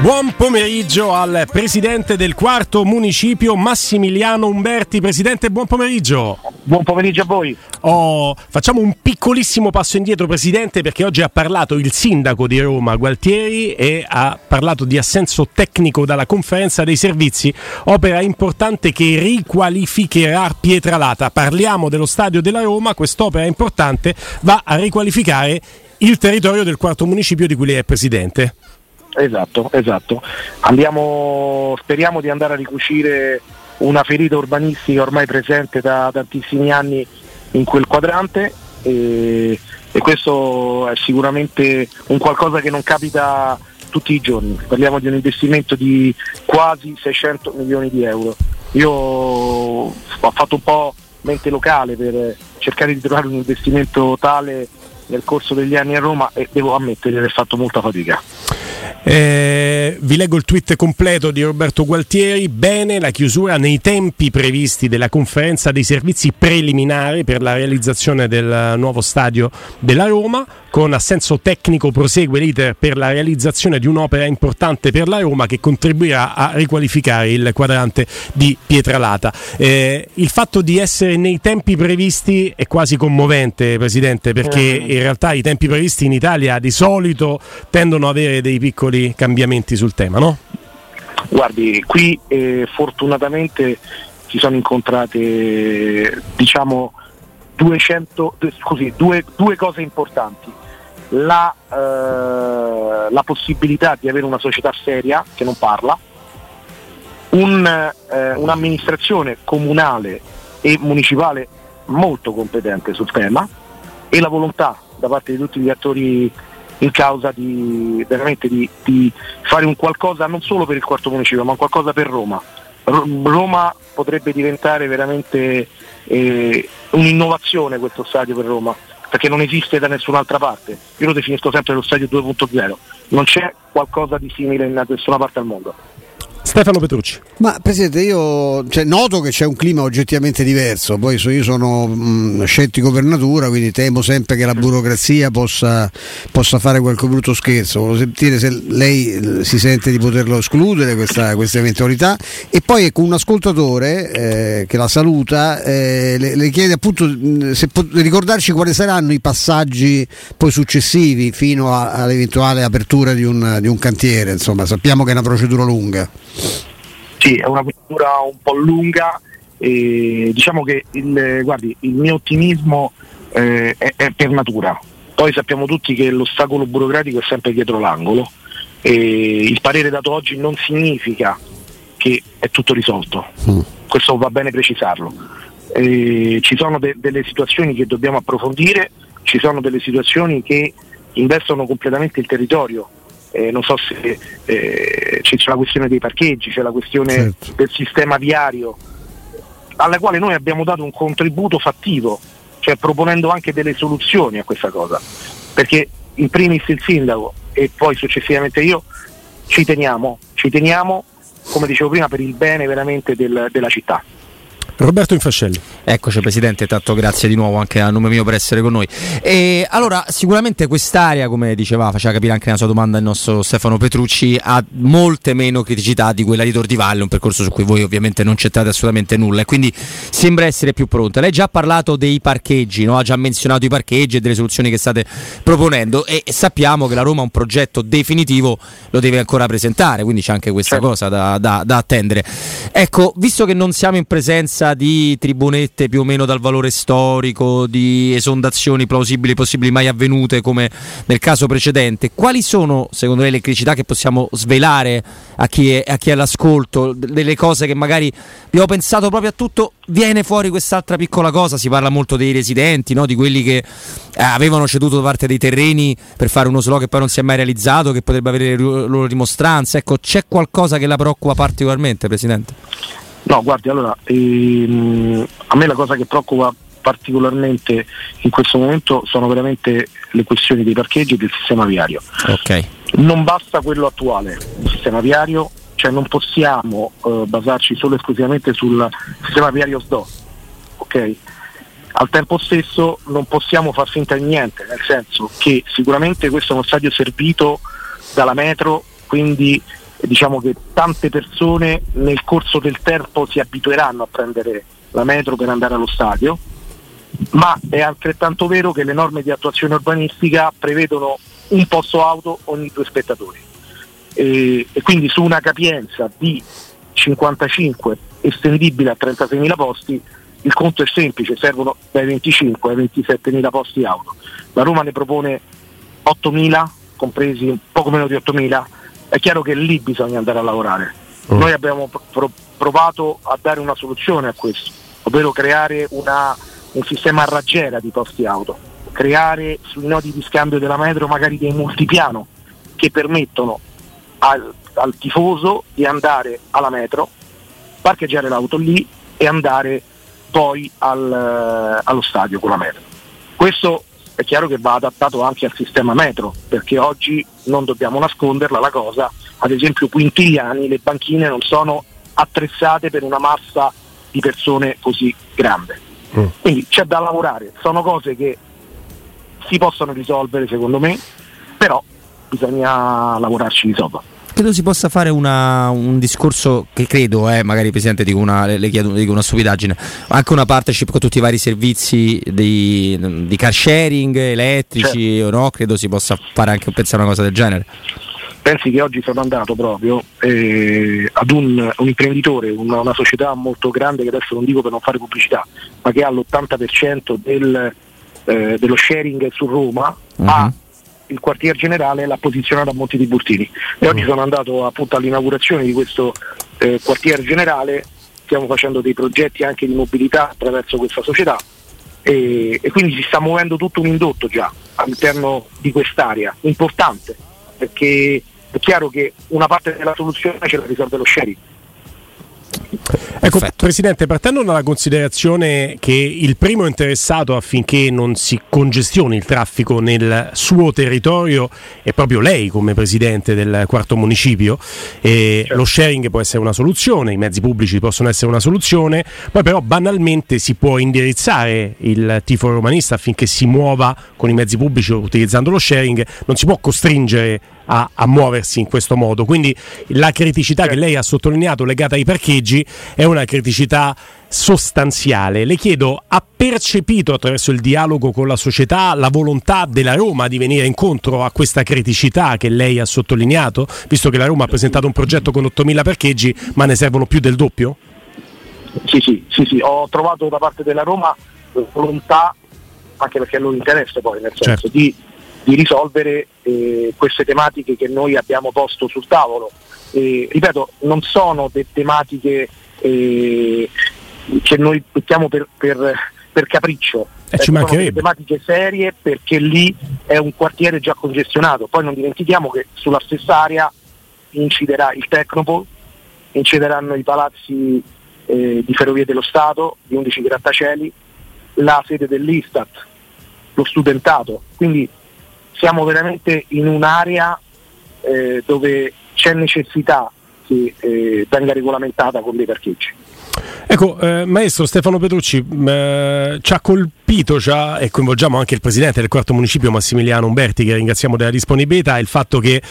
Buon pomeriggio al presidente del quarto municipio Massimiliano Umberti. Presidente, buon pomeriggio. Buon pomeriggio a voi. Oh, facciamo un piccolissimo passo indietro, Presidente, perché oggi ha parlato il sindaco di Roma, Gualtieri, e ha parlato di assenso tecnico dalla conferenza dei servizi, opera importante che riqualificherà Pietralata. Parliamo dello stadio della Roma, quest'opera importante va a riqualificare il territorio del quarto municipio di cui lei è Presidente. Esatto, esatto. Andiamo, speriamo di andare a ricucire una ferita urbanistica ormai presente da tantissimi anni in quel quadrante e, e questo è sicuramente un qualcosa che non capita tutti i giorni. Parliamo di un investimento di quasi 600 milioni di euro. Io ho fatto un po' mente locale per cercare di trovare un investimento tale nel corso degli anni a Roma e devo ammettere di aver fatto molta fatica. Eh, vi leggo il tweet completo di Roberto Gualtieri. Bene la chiusura nei tempi previsti della conferenza dei servizi preliminari per la realizzazione del nuovo stadio della Roma. Con assenso tecnico prosegue l'iter per la realizzazione di un'opera importante per la Roma che contribuirà a riqualificare il quadrante di Pietralata. Eh, il fatto di essere nei tempi previsti è quasi commovente, Presidente, perché in realtà i tempi previsti in Italia di solito tendono ad avere dei piccoli cambiamenti sul tema, no? Guardi, qui eh, fortunatamente si sono incontrate diciamo 200, scusi, due, due cose importanti. La, eh, la, possibilità di avere una società seria che non parla, un, eh, un'amministrazione comunale e municipale molto competente sul tema e la volontà da parte di tutti gli attori in causa di, veramente di, di fare un qualcosa non solo per il quarto municipio ma un qualcosa per Roma. Roma potrebbe diventare veramente eh, un'innovazione questo stadio per Roma perché non esiste da nessun'altra parte. Io lo definisco sempre lo stadio 2.0, non c'è qualcosa di simile in nessuna parte al mondo. Stefano Petrucci. Ma Presidente, io cioè, noto che c'è un clima oggettivamente diverso, poi io sono mh, scettico per natura, quindi temo sempre che la burocrazia possa, possa fare qualche brutto scherzo. Volevo sentire se lei eh, si sente di poterlo escludere questa, questa eventualità. E poi ecco un ascoltatore eh, che la saluta, eh, le, le, chiede appunto se pot- ricordarci quali saranno i passaggi poi successivi fino a, all'eventuale apertura di un, di un cantiere. Insomma, sappiamo che è una procedura lunga. Sì, è una procedura un po' lunga e diciamo che il, guardi, il mio ottimismo eh, è, è, per natura. Poi sappiamo tutti che l'ostacolo burocratico è sempre dietro l'angolo e il parere dato oggi non significa che è tutto risolto. Mm. Questo va bene precisarlo. E ci sono de- delle situazioni che dobbiamo approfondire, ci sono delle situazioni che investono completamente il territorio eh, non so se eh, c'è, la questione dei parcheggi, c'è la questione certo. del sistema viario, alla quale noi abbiamo dato un contributo fattivo, cioè proponendo anche delle soluzioni a questa cosa, perché in primis il sindaco e poi successivamente io ci teniamo, ci teniamo come dicevo prima, per il bene veramente del, della città. Roberto Infascelli. Eccoci Presidente, tanto grazie di nuovo anche a nome mio per essere con noi. E, allora, sicuramente quest'area, come diceva, faceva capire anche nella sua domanda il nostro Stefano Petrucci, ha molte meno criticità di quella di Tor di Valle, un percorso su cui voi ovviamente non c'entrate assolutamente nulla e quindi sembra essere più pronta. Lei ha già parlato dei parcheggi, no? ha già menzionato i parcheggi e delle soluzioni che state proponendo e sappiamo che la Roma un progetto definitivo lo deve ancora presentare, quindi c'è anche questa certo. cosa da, da, da attendere. Ecco, visto che non siamo in presenza presenza di tribunette più o meno dal valore storico, di esondazioni plausibili possibili mai avvenute come nel caso precedente, quali sono secondo lei le criticità che possiamo svelare a chi è, a chi è all'ascolto, delle cose che magari abbiamo pensato proprio a tutto, viene fuori quest'altra piccola cosa, si parla molto dei residenti, no? di quelli che eh, avevano ceduto parte dei terreni per fare uno slow che poi non si è mai realizzato, che potrebbe avere loro dimostranze, ecco c'è qualcosa che la preoccupa particolarmente Presidente? No, guardi, allora, ehm, a me la cosa che preoccupa particolarmente in questo momento sono veramente le questioni dei parcheggi e del sistema viario. Okay. Non basta quello attuale, il sistema viario, cioè non possiamo eh, basarci solo e esclusivamente sul sistema viario SDO, ok? Al tempo stesso non possiamo far finta di niente, nel senso che sicuramente questo è uno stadio servito dalla metro, quindi diciamo che tante persone nel corso del tempo si abitueranno a prendere la metro per andare allo stadio, ma è altrettanto vero che le norme di attuazione urbanistica prevedono un posto auto ogni due spettatori e, e quindi su una capienza di 55 estendibile a 36.000 posti il conto è semplice, servono dai 25 ai 27.000 posti auto. La Roma ne propone 8.000, compresi poco meno di 8.000, è chiaro che lì bisogna andare a lavorare. Oh. Noi abbiamo pro- provato a dare una soluzione a questo, ovvero creare una, un sistema a raggiera di posti auto, creare sui nodi di scambio della metro magari dei multipiano che permettono al, al tifoso di andare alla metro, parcheggiare l'auto lì e andare poi al, allo stadio con la metro. Questo è chiaro che va adattato anche al sistema metro, perché oggi non dobbiamo nasconderla la cosa, ad esempio Quintigliani le banchine non sono attrezzate per una massa di persone così grande. Mm. Quindi c'è da lavorare, sono cose che si possono risolvere secondo me, però bisogna lavorarci di sopra credo si possa fare una, un discorso che credo, eh, magari Presidente dico una, le chiedo dico una stupidaggine, anche una partnership con tutti i vari servizi di, di car sharing, elettrici, certo. no? credo si possa fare anche pensare una cosa del genere. Pensi che oggi sono andato proprio eh, ad un, un imprenditore, una, una, società molto grande che adesso non dico per non fare pubblicità, ma che ha l'80% del, eh, dello sharing su Roma, uh-huh. ha il quartier generale l'ha posizionato a Monti di Burtini. E oggi mm. sono andato appunto all'inaugurazione di questo eh, quartier generale, stiamo facendo dei progetti anche di mobilità attraverso questa società. E, e quindi si sta muovendo tutto un indotto già all'interno di quest'area, importante perché è chiaro che una parte della soluzione ce la risolve lo sharing Ecco, Perfetto. Presidente, partendo dalla considerazione che il primo interessato affinché non si congestioni il traffico nel suo territorio è proprio lei come Presidente del quarto municipio, certo. lo sharing può essere una soluzione, i mezzi pubblici possono essere una soluzione, poi però banalmente si può indirizzare il tifo romanista affinché si muova con i mezzi pubblici utilizzando lo sharing, non si può costringere a, a, muoversi in questo modo. Quindi la criticità che lei ha sottolineato legata ai parcheggi è una criticità sostanziale. Le chiedo, ha percepito attraverso il dialogo con la società la volontà della Roma di venire incontro a questa criticità che lei ha sottolineato, visto che la Roma ha presentato un progetto con 8.000 parcheggi, ma ne servono più del doppio? Sì, sì, sì, sì. ho trovato da parte della Roma volontà, anche perché non interessa poi, nel senso certo. di di risolvere eh, queste tematiche che noi abbiamo posto sul tavolo. Eh, ripeto, non sono de- tematiche eh, che noi mettiamo per, per, per capriccio, eh, ci sono tematiche serie perché lì è un quartiere già congestionato. Poi non dimentichiamo che sulla stessa area inciderà il Tecnopol, incideranno i palazzi eh, di Ferrovie dello Stato, di 11 grattacieli, la sede dell'Istat, lo studentato. Quindi siamo veramente in un'area eh, dove c'è necessità che eh, venga regolamentata con dei parcheggi. Ecco, eh, maestro Stefano Petrucci, eh, ci ha colpito già, e coinvolgiamo anche il presidente del quarto municipio Massimiliano Umberti, che ringraziamo della disponibilità, il fatto che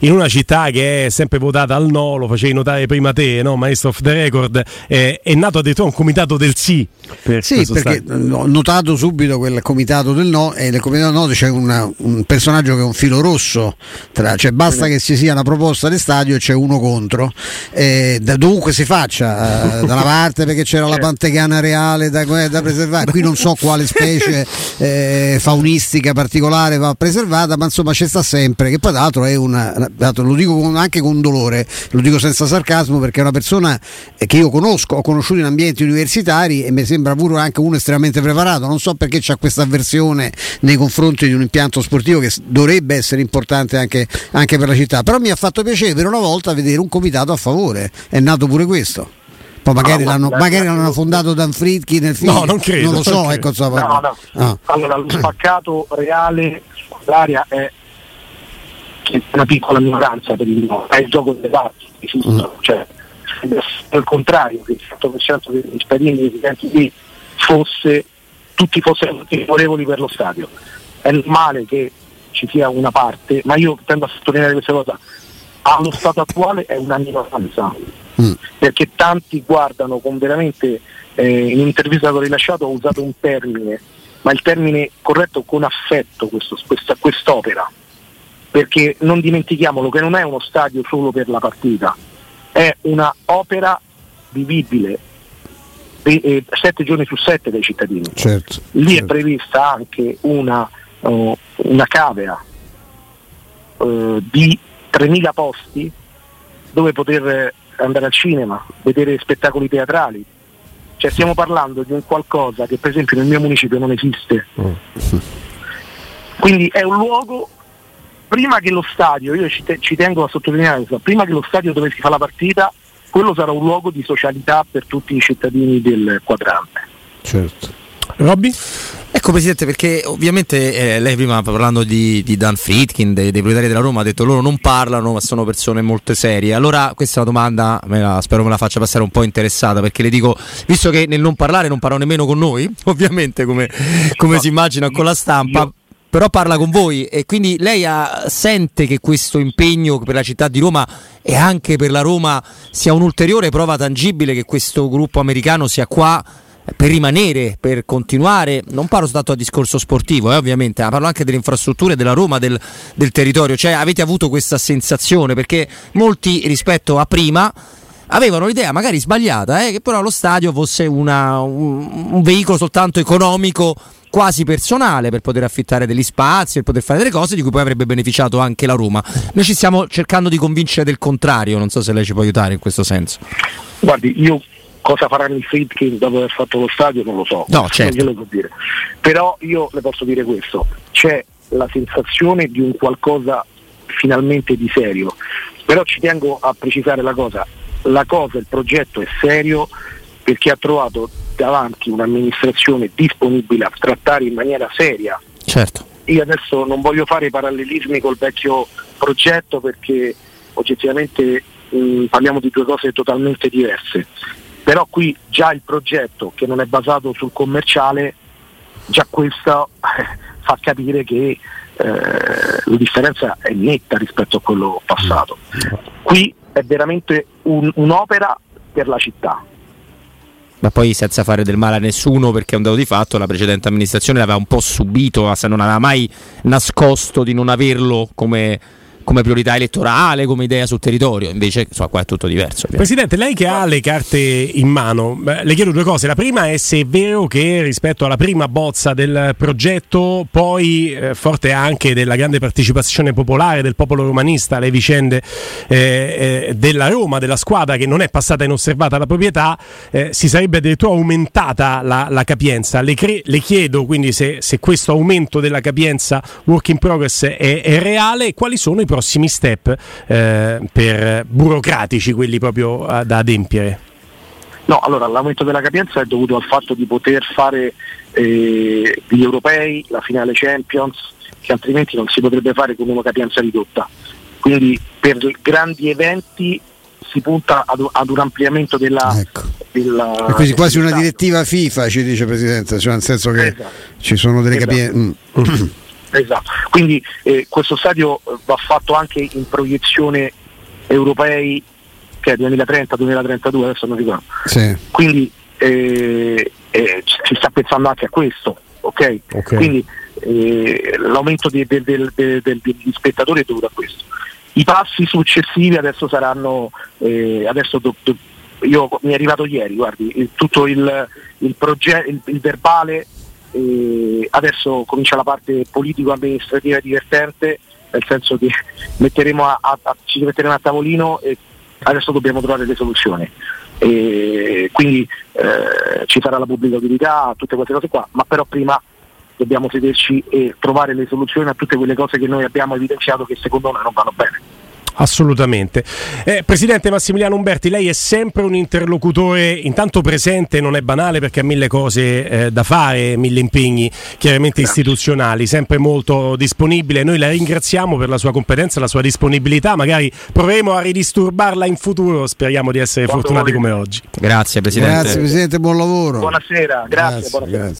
in una città che è sempre votata al no, lo facevi notare prima te, no? maestro of the record, eh, è nato addirittura un comitato del sì. Per sì, perché stato. ho notato subito quel comitato del no e nel comitato del no c'è una, un personaggio che è un filo rosso, tra, cioè basta che ci sia una proposta di stadio e c'è uno contro, eh, da dovunque si faccia, eh, dalla parte perché c'era la pantegana reale da, da preservare, qui non so quale specie eh, faunistica particolare va preservata, ma insomma c'è sta sempre, che poi tra l'altro è una, lo dico anche con dolore, lo dico senza sarcasmo perché è una persona che io conosco, ho conosciuto in ambienti universitari e mi sembra pure anche uno estremamente preparato, non so perché c'è questa avversione nei confronti di un impianto sportivo che dovrebbe essere importante anche, anche per la città, però mi ha fatto piacere per una volta vedere un comitato a favore, è nato pure questo. Poi magari, no, l'hanno, magari l'hanno, fondato Dan Fritchi nel film. No, non credo. Non lo so, non ecco, insomma. No, no. Ah. Allora, lo spaccato reale sull'area è una piccola minoranza per il no, è il gioco delle parti, mm. cioè al contrario che il 100% degli cittadini residenti lì fosse tutti fossero favorevoli per lo stadio. È normale che ci sia una parte, ma io tendo a sottolineare questa cosa, allo stato attuale è una minoranza, mm. perché tanti guardano con veramente, eh, in un'intervista che ho rilasciato ho usato un termine, ma il termine corretto con affetto questo, questa, quest'opera, perché non dimentichiamolo che non è uno stadio solo per la partita, è una opera vivibile eh, sette giorni su sette dai cittadini. Certo, Lì certo. è prevista anche una, uh, una cavea uh, di 3.000 posti dove poter andare al cinema, vedere spettacoli teatrali. Cioè stiamo parlando di un qualcosa che per esempio nel mio municipio non esiste. Mm. Quindi è un luogo, prima che lo stadio, io ci, te- ci tengo a sottolineare questo, prima che lo stadio dove si fa la partita, quello sarà un luogo di socialità per tutti i cittadini del quadrante. Certo. Robby? Ecco Presidente, perché ovviamente eh, lei prima parlando di, di Dan Fritkin, dei, dei proprietari della Roma, ha detto loro non parlano ma sono persone molto serie. Allora questa è una domanda, me la, spero me la faccia passare un po' interessata, perché le dico, visto che nel non parlare non parlano nemmeno con noi, ovviamente come, come si immagina con la stampa. Io- Però parla con voi e quindi lei ha- sente che questo impegno per la città di Roma e anche per la Roma sia un'ulteriore prova tangibile che questo gruppo americano sia qua per rimanere, per continuare, non parlo soltanto a discorso sportivo, eh, ovviamente, ma parlo anche delle infrastrutture della Roma, del, del territorio, cioè avete avuto questa sensazione perché molti rispetto a prima avevano l'idea magari sbagliata eh, che però lo stadio fosse una- un, un veicolo soltanto economico quasi personale per poter affittare degli spazi, per poter fare delle cose di cui poi avrebbe beneficiato anche la Roma. Noi ci stiamo cercando di convincere del contrario, non so se lei ci può aiutare in questo senso. Guardi, io cosa faranno i Friedkin dopo aver fatto lo stadio non lo so, No, certo. non glielo so dire. Però io le posso dire questo, c'è la sensazione di un qualcosa finalmente di serio, però ci tengo a precisare la cosa, la cosa, il progetto è serio perché ha trovato davanti un'amministrazione disponibile a trattare in maniera seria Certo. io adesso non voglio fare parallelismi col vecchio progetto perché oggettivamente mh, parliamo di due cose totalmente diverse. Però qui già il progetto che non è basato sul commerciale, già questo eh, fa capire che eh, la differenza è netta rispetto a quello passato. Qui è veramente un- un'opera per la città. Ma poi senza fare del male a nessuno, perché è un dato di fatto, la precedente amministrazione l'aveva un po' subito, non aveva mai nascosto di non averlo come, come priorità elettorale, come idea sul territorio. Invece, insomma, qua è tutto diverso. ovviamente. Presidente, lei che ha le carte in mano, le chiedo due cose. La prima è se è vero che rispetto alla prima bozza del progetto, poi eh, forte anche della grande partecipazione popolare del popolo romanista alle vicende eh, eh, della Roma, della squadra che non è passata inosservata la proprietà, eh, si sarebbe addirittura aumentata la, la capienza. Le, cre- le chiedo quindi se, se questo aumento della capienza work in progress è, è reale quali sono i prossimi step eh, per burocratici, quelli proprio eh, da adempiere. No, allora l'aumento della capienza è dovuto al fatto di poter fare eh, gli europei, la finale Champions, che altrimenti non si potrebbe fare con una capienza ridotta. Quindi per grandi eventi si punta ad, ad un ampliamento della... Ecco. della quindi quasi una direttiva FIFA ci dice Presidente, cioè nel senso che Esatto. ci sono delle Esatto. capienze. Esatto, quindi eh, questo stadio eh, va fatto anche in proiezione europei che è 2030-2032, adesso non ricordo. Sì. Quindi eh, eh, ci- si sta pensando anche a questo, ok? Ok. Quindi eh, l'aumento de- del- de- del- degli spettatori è dovuto a questo. I passi successivi adesso saranno, eh, adesso do- do- io mi è arrivato ieri, guardi, tutto il, il, proge- il- il verbale, eh, adesso comincia la parte politico-amministrativa divertente, nel senso che a- a- a- ci metteremo a tavolino e adesso dobbiamo trovare le soluzioni. E quindi eh, ci sarà la pubblica utilità, tutte queste cose qua, ma però prima dobbiamo sederci e trovare le soluzioni a tutte quelle cose che noi abbiamo evidenziato che secondo noi non vanno bene. Assolutamente. Eh, Presidente Massimiliano Umberti, lei è sempre un interlocutore intanto presente, non è banale perché ha mille cose eh, da fare, mille impegni chiaramente istituzionali, sempre molto disponibile. Noi la ringraziamo per la sua competenza, la sua disponibilità, magari proveremo a ridisturbarla in futuro, speriamo di essere Quando fortunati volete. come oggi. Grazie Presidente. Grazie Presidente, buon lavoro. Buonasera, grazie, buonasera. grazie.